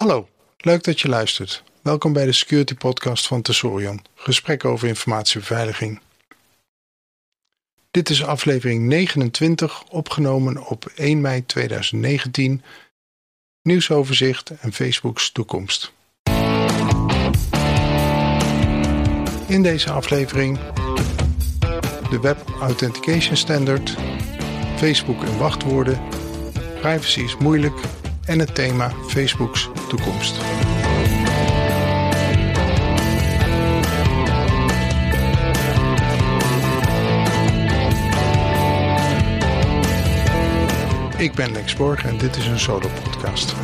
Hallo, leuk dat je luistert. Welkom bij de Security Podcast van Tesorion, gesprek over informatiebeveiliging. Dit is aflevering 29, opgenomen op 1 mei 2019. Nieuwsoverzicht en Facebook's toekomst. In deze aflevering de Web Authentication Standard, Facebook en wachtwoorden, privacy is moeilijk en het thema Facebook's toekomst. Ik ben Lex Borg en dit is een solo podcast.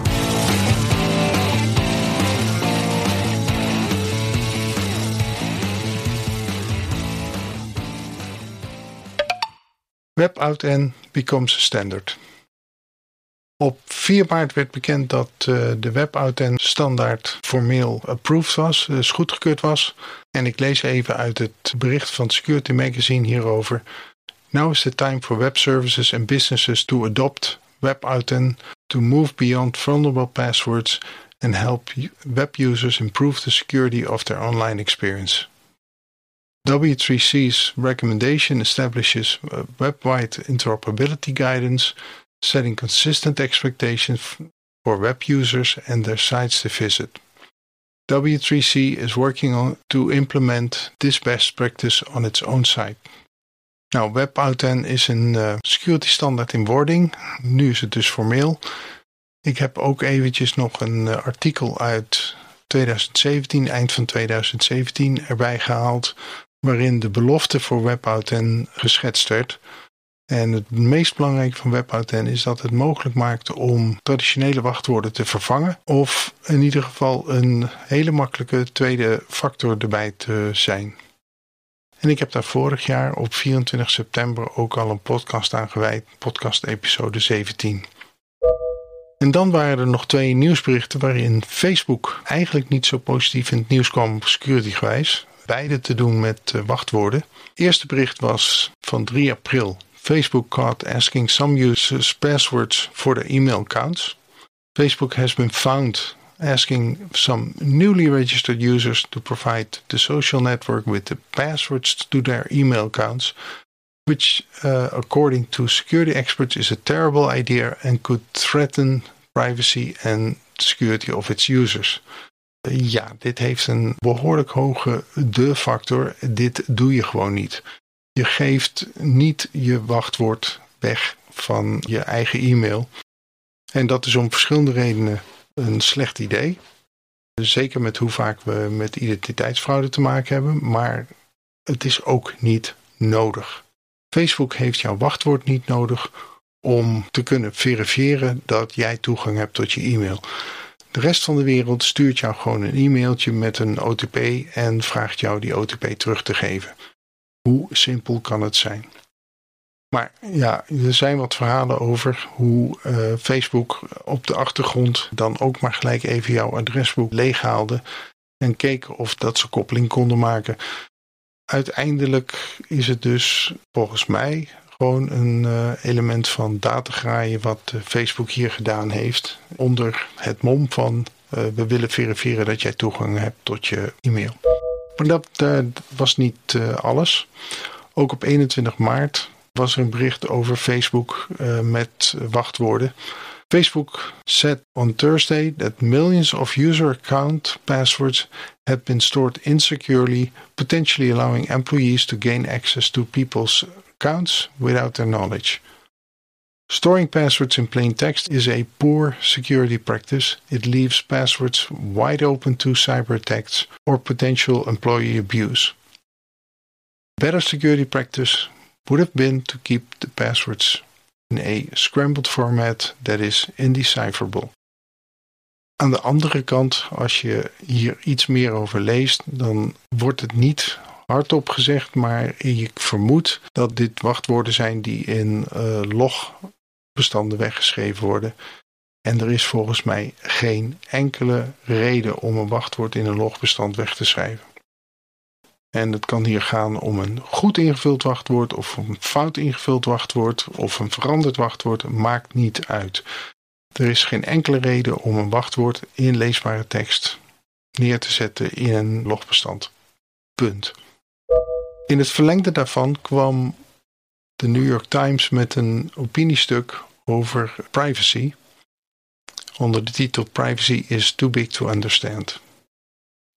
WebAuthn becomes standard. Op 4 maart werd bekend dat uh, de WebAuthn standaard formeel approved was, dus goedgekeurd was. En ik lees even uit het bericht van Security Magazine hierover. Now is the time for web services and businesses to adopt WebAuthn to move beyond vulnerable passwords and help web users improve the security of their online experience. W3C's recommendation establishes web-wide interoperability guidance, setting consistent expectations for web users and their sites to visit. W3C is working on to implement this best practice on its own site. Nou, WebAuthn is een uh, security standaard in wording. Nu is het dus formeel. Ik heb ook eventjes nog een uh, artikel uit 2017, eind van 2017, erbij gehaald waarin de belofte voor WebAuthn geschetst werd. En het meest belangrijke van WebAuthn is dat het mogelijk maakt om traditionele wachtwoorden te vervangen. Of in ieder geval een hele makkelijke tweede factor erbij te zijn. En ik heb daar vorig jaar op 24 september ook al een podcast aan gewijd, podcast episode 17. En dan waren er nog twee nieuwsberichten waarin Facebook eigenlijk niet zo positief in het nieuws kwam security gewijs beide te doen met uh, wachtwoorden. Het eerste bericht was van 3 april. Facebook caught asking some users passwords for their email accounts. Facebook has been found asking some newly registered users to provide the social network with the passwords to their email accounts, which, uh, according to security experts, is a terrible idea and could threaten privacy and security of its users. Ja, dit heeft een behoorlijk hoge de-factor. Dit doe je gewoon niet. Je geeft niet je wachtwoord weg van je eigen e-mail. En dat is om verschillende redenen een slecht idee. Zeker met hoe vaak we met identiteitsfraude te maken hebben. Maar het is ook niet nodig. Facebook heeft jouw wachtwoord niet nodig om te kunnen verifiëren dat jij toegang hebt tot je e-mail. De rest van de wereld stuurt jou gewoon een e-mailtje met een OTP en vraagt jou die OTP terug te geven. Hoe simpel kan het zijn? Maar ja, er zijn wat verhalen over hoe uh, Facebook op de achtergrond dan ook maar gelijk even jouw adresboek leeghaalde en keek of dat ze koppeling konden maken. Uiteindelijk is het dus volgens mij gewoon een uh, element van datagraaien wat uh, Facebook hier gedaan heeft. Onder het mom van we willen verifiëren dat jij toegang hebt tot je e-mail. Maar dat was niet alles. Ook op 21 maart was er een bericht over Facebook met wachtwoorden. Facebook said on Thursday that millions of user account passwords had been stored insecurely, potentially allowing employees to gain access to people's accounts without their knowledge. Storing passwords in plain text is a poor security practice. It leaves passwords wide open to cyber attacks or potential employee abuse. Better security practice would have been to keep the passwords in a scrambled format that is indecipherable. Aan de andere kant, als je hier iets meer over leest, dan wordt het niet hardop gezegd, maar ik vermoed dat dit wachtwoorden zijn die in uh, logbestanden weggeschreven worden. En er is volgens mij geen enkele reden om een wachtwoord in een logbestand weg te schrijven. En het kan hier gaan om een goed ingevuld wachtwoord of een fout ingevuld wachtwoord of een veranderd wachtwoord, maakt niet uit. Er is geen enkele reden om een wachtwoord in leesbare tekst neer te zetten in een logbestand. Punt. In het verlengde daarvan kwam de New York Times met een opiniestuk over privacy onder de titel Privacy is too big to understand.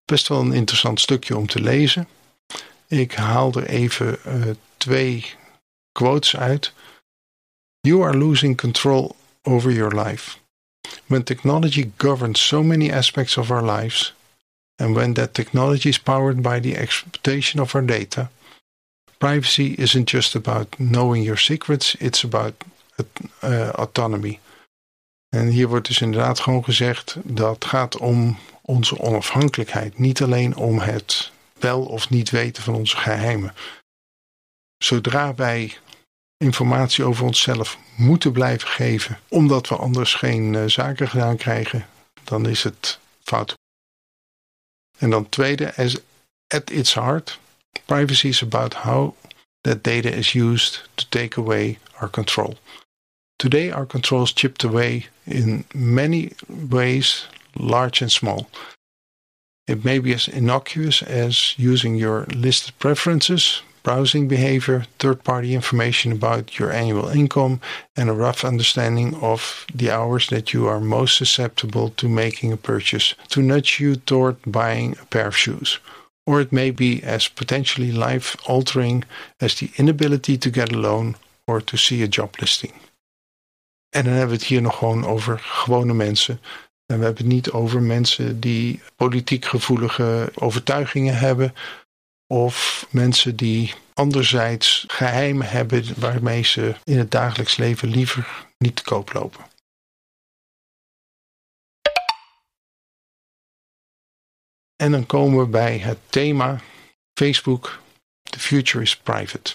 Best wel een interessant stukje om te lezen. Ik haal er even uh, twee quotes uit. You are losing control over your life. When technology governs so many aspects of our lives, and when that technology is powered by the exploitation of our data, privacy isn't just about knowing your secrets, it's about uh, autonomy. En hier wordt dus inderdaad gewoon gezegd dat gaat om onze onafhankelijkheid. Niet alleen om het wel of niet weten van onze geheimen. Zodra wij informatie over onszelf moeten blijven geven, omdat we anders geen uh, zaken gedaan krijgen, dan is het fout. En dan tweede, at its heart, privacy is about how that data is used to take away our control. Today, our control is chipped away in many ways, large and small. It may be as innocuous as using your listed preferences, browsing behavior, third party information about your annual income, and a rough understanding of the hours that you are most susceptible to making a purchase to nudge you toward buying a pair of shoes. Or it may be as potentially life altering as the inability to get a loan or to see a job listing. En dan hebben we het hier nog gewoon over gewone mensen. En we hebben het niet over mensen die politiek gevoelige overtuigingen hebben. Of mensen die anderzijds geheimen hebben waarmee ze in het dagelijks leven liever niet te koop lopen. En dan komen we bij het thema Facebook, The Future is Private.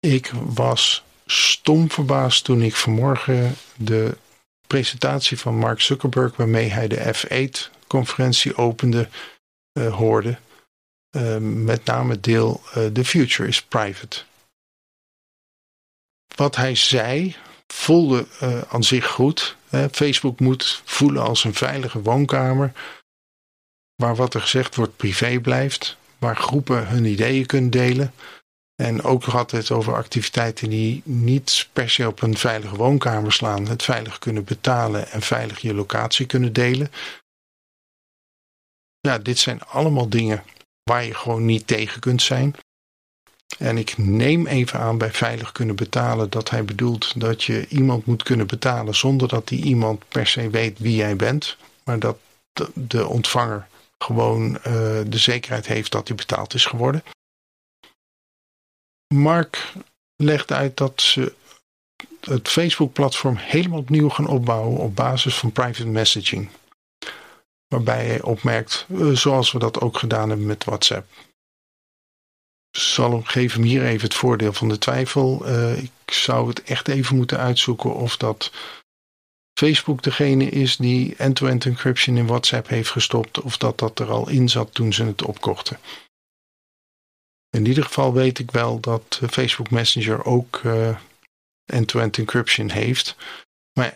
Ik was stom verbaasd toen ik vanmorgen de presentatie van Mark Zuckerberg, waarmee hij de F8-conferentie opende, uh, hoorde. Uh, met name deel uh, The Future is Private. Wat hij zei voelde aan zich goed. Facebook moet voelen als een veilige woonkamer. Waar wat er gezegd wordt privé blijft. Waar groepen hun ideeën kunnen delen. En ook had het over activiteiten die niet per se op een veilige woonkamer slaan. Het veilig kunnen betalen en veilig je locatie kunnen delen. Ja, dit zijn allemaal dingen waar je gewoon niet tegen kunt zijn. En ik neem even aan bij veilig kunnen betalen dat hij bedoelt dat je iemand moet kunnen betalen zonder dat die iemand per se weet wie jij bent. Maar dat de ontvanger gewoon uh, de zekerheid heeft dat hij betaald is geworden. Mark legt uit dat ze het Facebook-platform helemaal opnieuw gaan opbouwen op basis van private messaging. Waarbij hij opmerkt, eh, zoals we dat ook gedaan hebben met WhatsApp. Zal geef hem hier even het voordeel van de twijfel. Uh, ik zou het echt even moeten uitzoeken of dat Facebook degene is die end-to-end -end encryption in WhatsApp heeft gestopt. Of dat dat er al in zat toen ze het opkochten. In ieder geval weet ik wel dat Facebook Messenger ook uh, end-to-end encryption heeft. Maar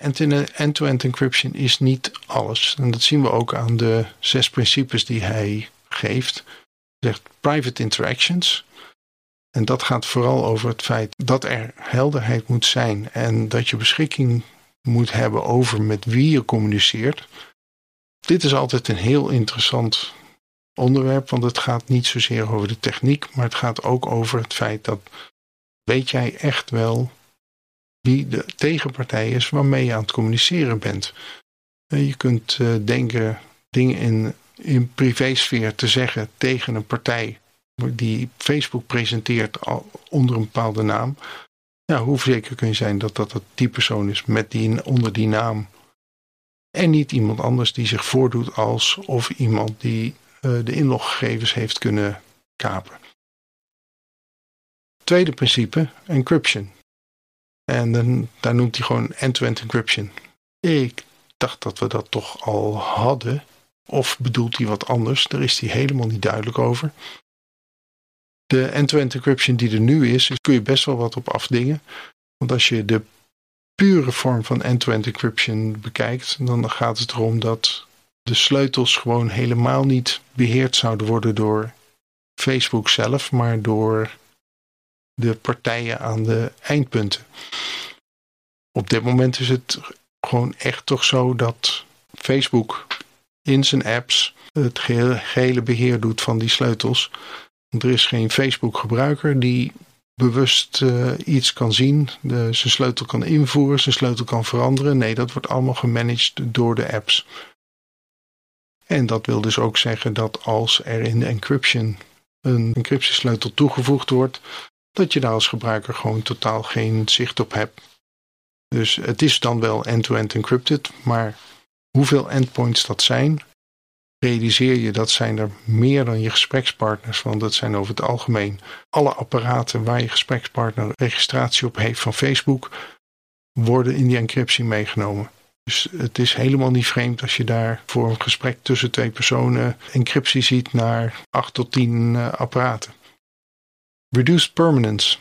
end-to-end encryption is niet alles. En dat zien we ook aan de zes principes die hij geeft. Hij zegt private interactions. En dat gaat vooral over het feit dat er helderheid moet zijn en dat je beschikking moet hebben over met wie je communiceert. Dit is altijd een heel interessant onderwerp, want het gaat niet zozeer over de techniek, maar het gaat ook over het feit dat weet jij echt wel wie de tegenpartij is waarmee je aan het communiceren bent. Je kunt uh, denken dingen in, in privésfeer te zeggen tegen een partij die Facebook presenteert onder een bepaalde naam. Ja, hoe zeker kun je zijn dat dat die persoon is met die, onder die naam? En niet iemand anders die zich voordoet als of iemand die eh, de inloggegevens heeft kunnen kapen. Tweede principe, encryption. En dan, daar noemt hij gewoon end-to-end encryption. Ik dacht dat we dat toch al hadden. Of bedoelt hij wat anders? Daar is hij helemaal niet duidelijk over. De end-to-end encryption die er nu is, kun je best wel wat op afdingen. Want als je de pure vorm van end-to-end encryption bekijkt, dan gaat het erom dat de sleutels gewoon helemaal niet beheerd zouden worden door Facebook zelf, maar door de partijen aan de eindpunten. Op dit moment is het gewoon echt toch zo dat Facebook in zijn apps het gehele beheer doet van die sleutels. Er is geen Facebook-gebruiker die bewust uh, iets kan zien, de, zijn sleutel kan invoeren, zijn sleutel kan veranderen. Nee, dat wordt allemaal gemanaged door de apps. En dat wil dus ook zeggen dat als er in de encryption een encryptiesleutel toegevoegd wordt, dat je daar als gebruiker gewoon totaal geen zicht op hebt. Dus het is dan wel end-to-end encrypted, maar hoeveel endpoints dat zijn, realiseer je dat zijn er meer dan je gesprekspartners, want dat zijn over het algemeen alle apparaten waar je gesprekspartner registratie op heeft van Facebook, worden in die encryptie meegenomen. Dus het is helemaal niet vreemd als je daar voor een gesprek tussen twee personen encryptie ziet naar 8 tot 10 uh, eh, apparaten. Reduced permanence.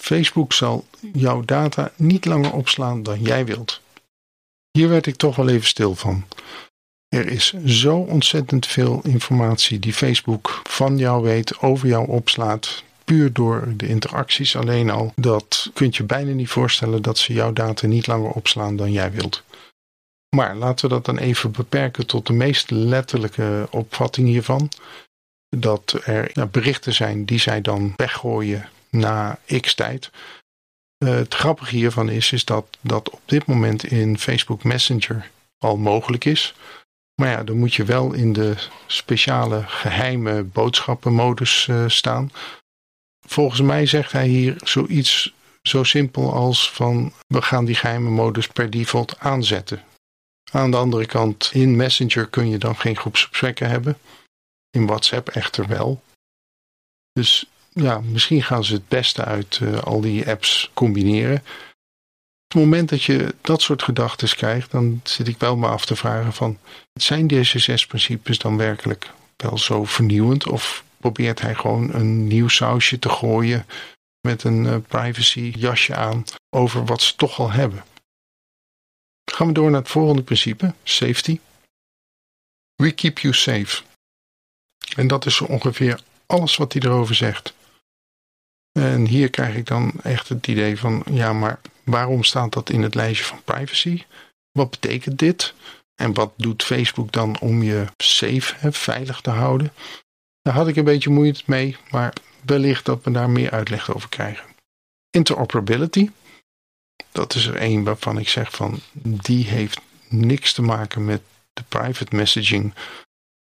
Facebook zal jouw data niet langer opslaan dan jij wilt. Hier werd ik toch wel even stil van. Er is zo ontzettend veel informatie die Facebook van jou weet, over jou opslaat, puur door de interacties alleen al, dat kunt je bijna niet voorstellen dat ze jouw data niet langer opslaan dan jij wilt. Maar laten we dat dan even beperken tot de meest letterlijke opvatting hiervan. Dat er berichten zijn die zij dan weggooien na x tijd. Uh, het grappige hiervan is, is dat dat op dit moment in Facebook Messenger al mogelijk is. Maar ja, dan moet je wel in de speciale geheime boodschappenmodus uh, staan. Volgens mij zegt hij hier zoiets zo simpel als van we gaan die geheime modus per default aanzetten. Aan de andere kant, in Messenger kun je dan geen groepsgesprekken hebben. In WhatsApp echter wel. Dus ja, misschien gaan ze het beste uit uh, al die apps combineren. Moment dat je dat soort gedachten krijgt, dan zit ik wel me af te vragen van, zijn deze zes principes dan werkelijk wel zo vernieuwend? Of probeert hij gewoon een nieuw sausje te gooien met een uh, privacy jasje aan over wat ze toch al hebben? Gaan we door naar het volgende principe, safety. We keep you safe. En dat is zo ongeveer alles wat hij erover zegt. En hier krijg ik dan echt het idee van, ja, maar waarom staat dat in het lijstje van privacy? Wat betekent dit? En wat doet Facebook dan om je safe, veilig te houden? Daar had ik een beetje moeite mee, maar wellicht dat we daar meer uitleg over krijgen. Interoperability, dat is er één waarvan ik zeg van, die heeft niks te maken met de private messaging.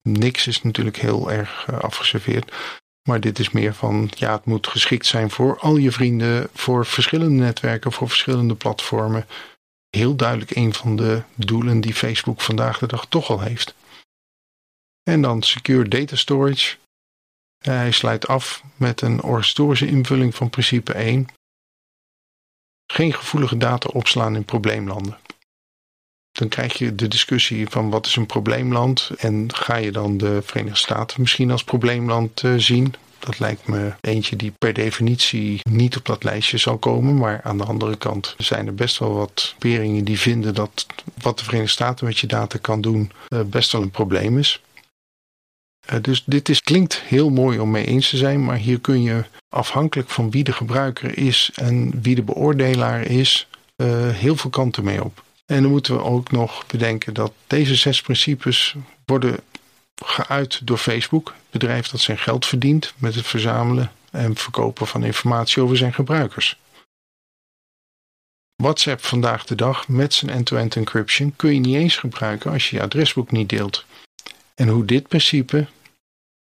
Niks is natuurlijk heel erg uh, afgeserveerd. Maar dit is meer van, ja, het moet geschikt zijn voor al je vrienden, voor verschillende netwerken, voor verschillende platformen. Heel duidelijk een van de doelen die Facebook vandaag de dag toch al heeft. En dan Secure Data Storage. Hij sluit af met een organisatorische invulling van principe 1. Geen gevoelige data opslaan in probleemlanden. Dan krijg je de discussie van wat is een probleemland en ga je dan de Verenigde Staten misschien als probleemland uh, zien. Dat lijkt me eentje die per definitie niet op dat lijstje zal komen. Maar aan de andere kant zijn er best wel wat peringen die vinden dat wat de Verenigde Staten met je data kan doen uh, best wel een probleem is. Uh, dus dit is, klinkt heel mooi om mee eens te zijn, maar hier kun je afhankelijk van wie de gebruiker is en wie de beoordelaar is, heel veel kanten mee op. En dan moeten we ook nog bedenken dat deze zes principes worden geuit door Facebook, het bedrijf dat zijn geld verdient met het verzamelen en verkopen van informatie over zijn gebruikers. WhatsApp vandaag de dag met zijn end-to-end encryption kun je niet eens gebruiken als je je adresboek niet deelt. En hoe dit principe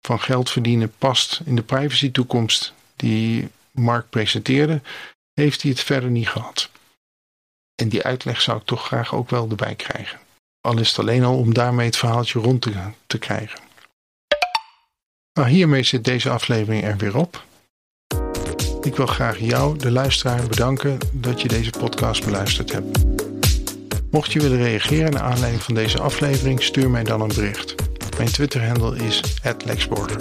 van geld verdienen past in de privacy toekomst die Mark presenteerde, heeft hij het verder niet gehad. En die uitleg zou ik toch graag ook wel erbij krijgen. Al is het alleen al om daarmee het verhaaltje rond te, krijgen. Nou, hiermee zit deze aflevering er weer op. Ik wil graag jou, de luisteraar, bedanken dat je deze podcast beluisterd hebt. Mocht je willen reageren naar aanleiding van deze aflevering, stuur mij dan een bericht. Mijn Twitter-handle is @lexborder.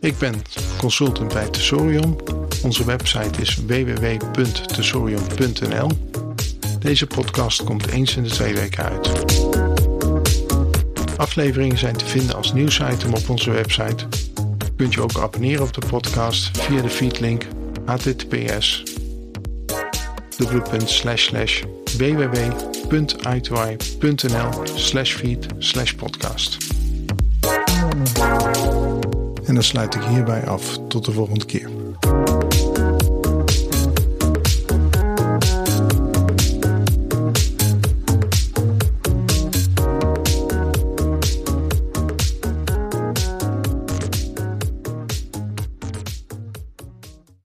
Ik ben consultant bij Tesorion Onze website is www.tesorium.nl. Deze podcast komt eens in de twee weken uit. Afleveringen zijn te vinden als nieuwsitem op onze website. Kunt je ook abonneren op de podcast via de feedlink https www.i2i.nl feed podcast. En dan sluit ik hierbij af. Tot de volgende keer.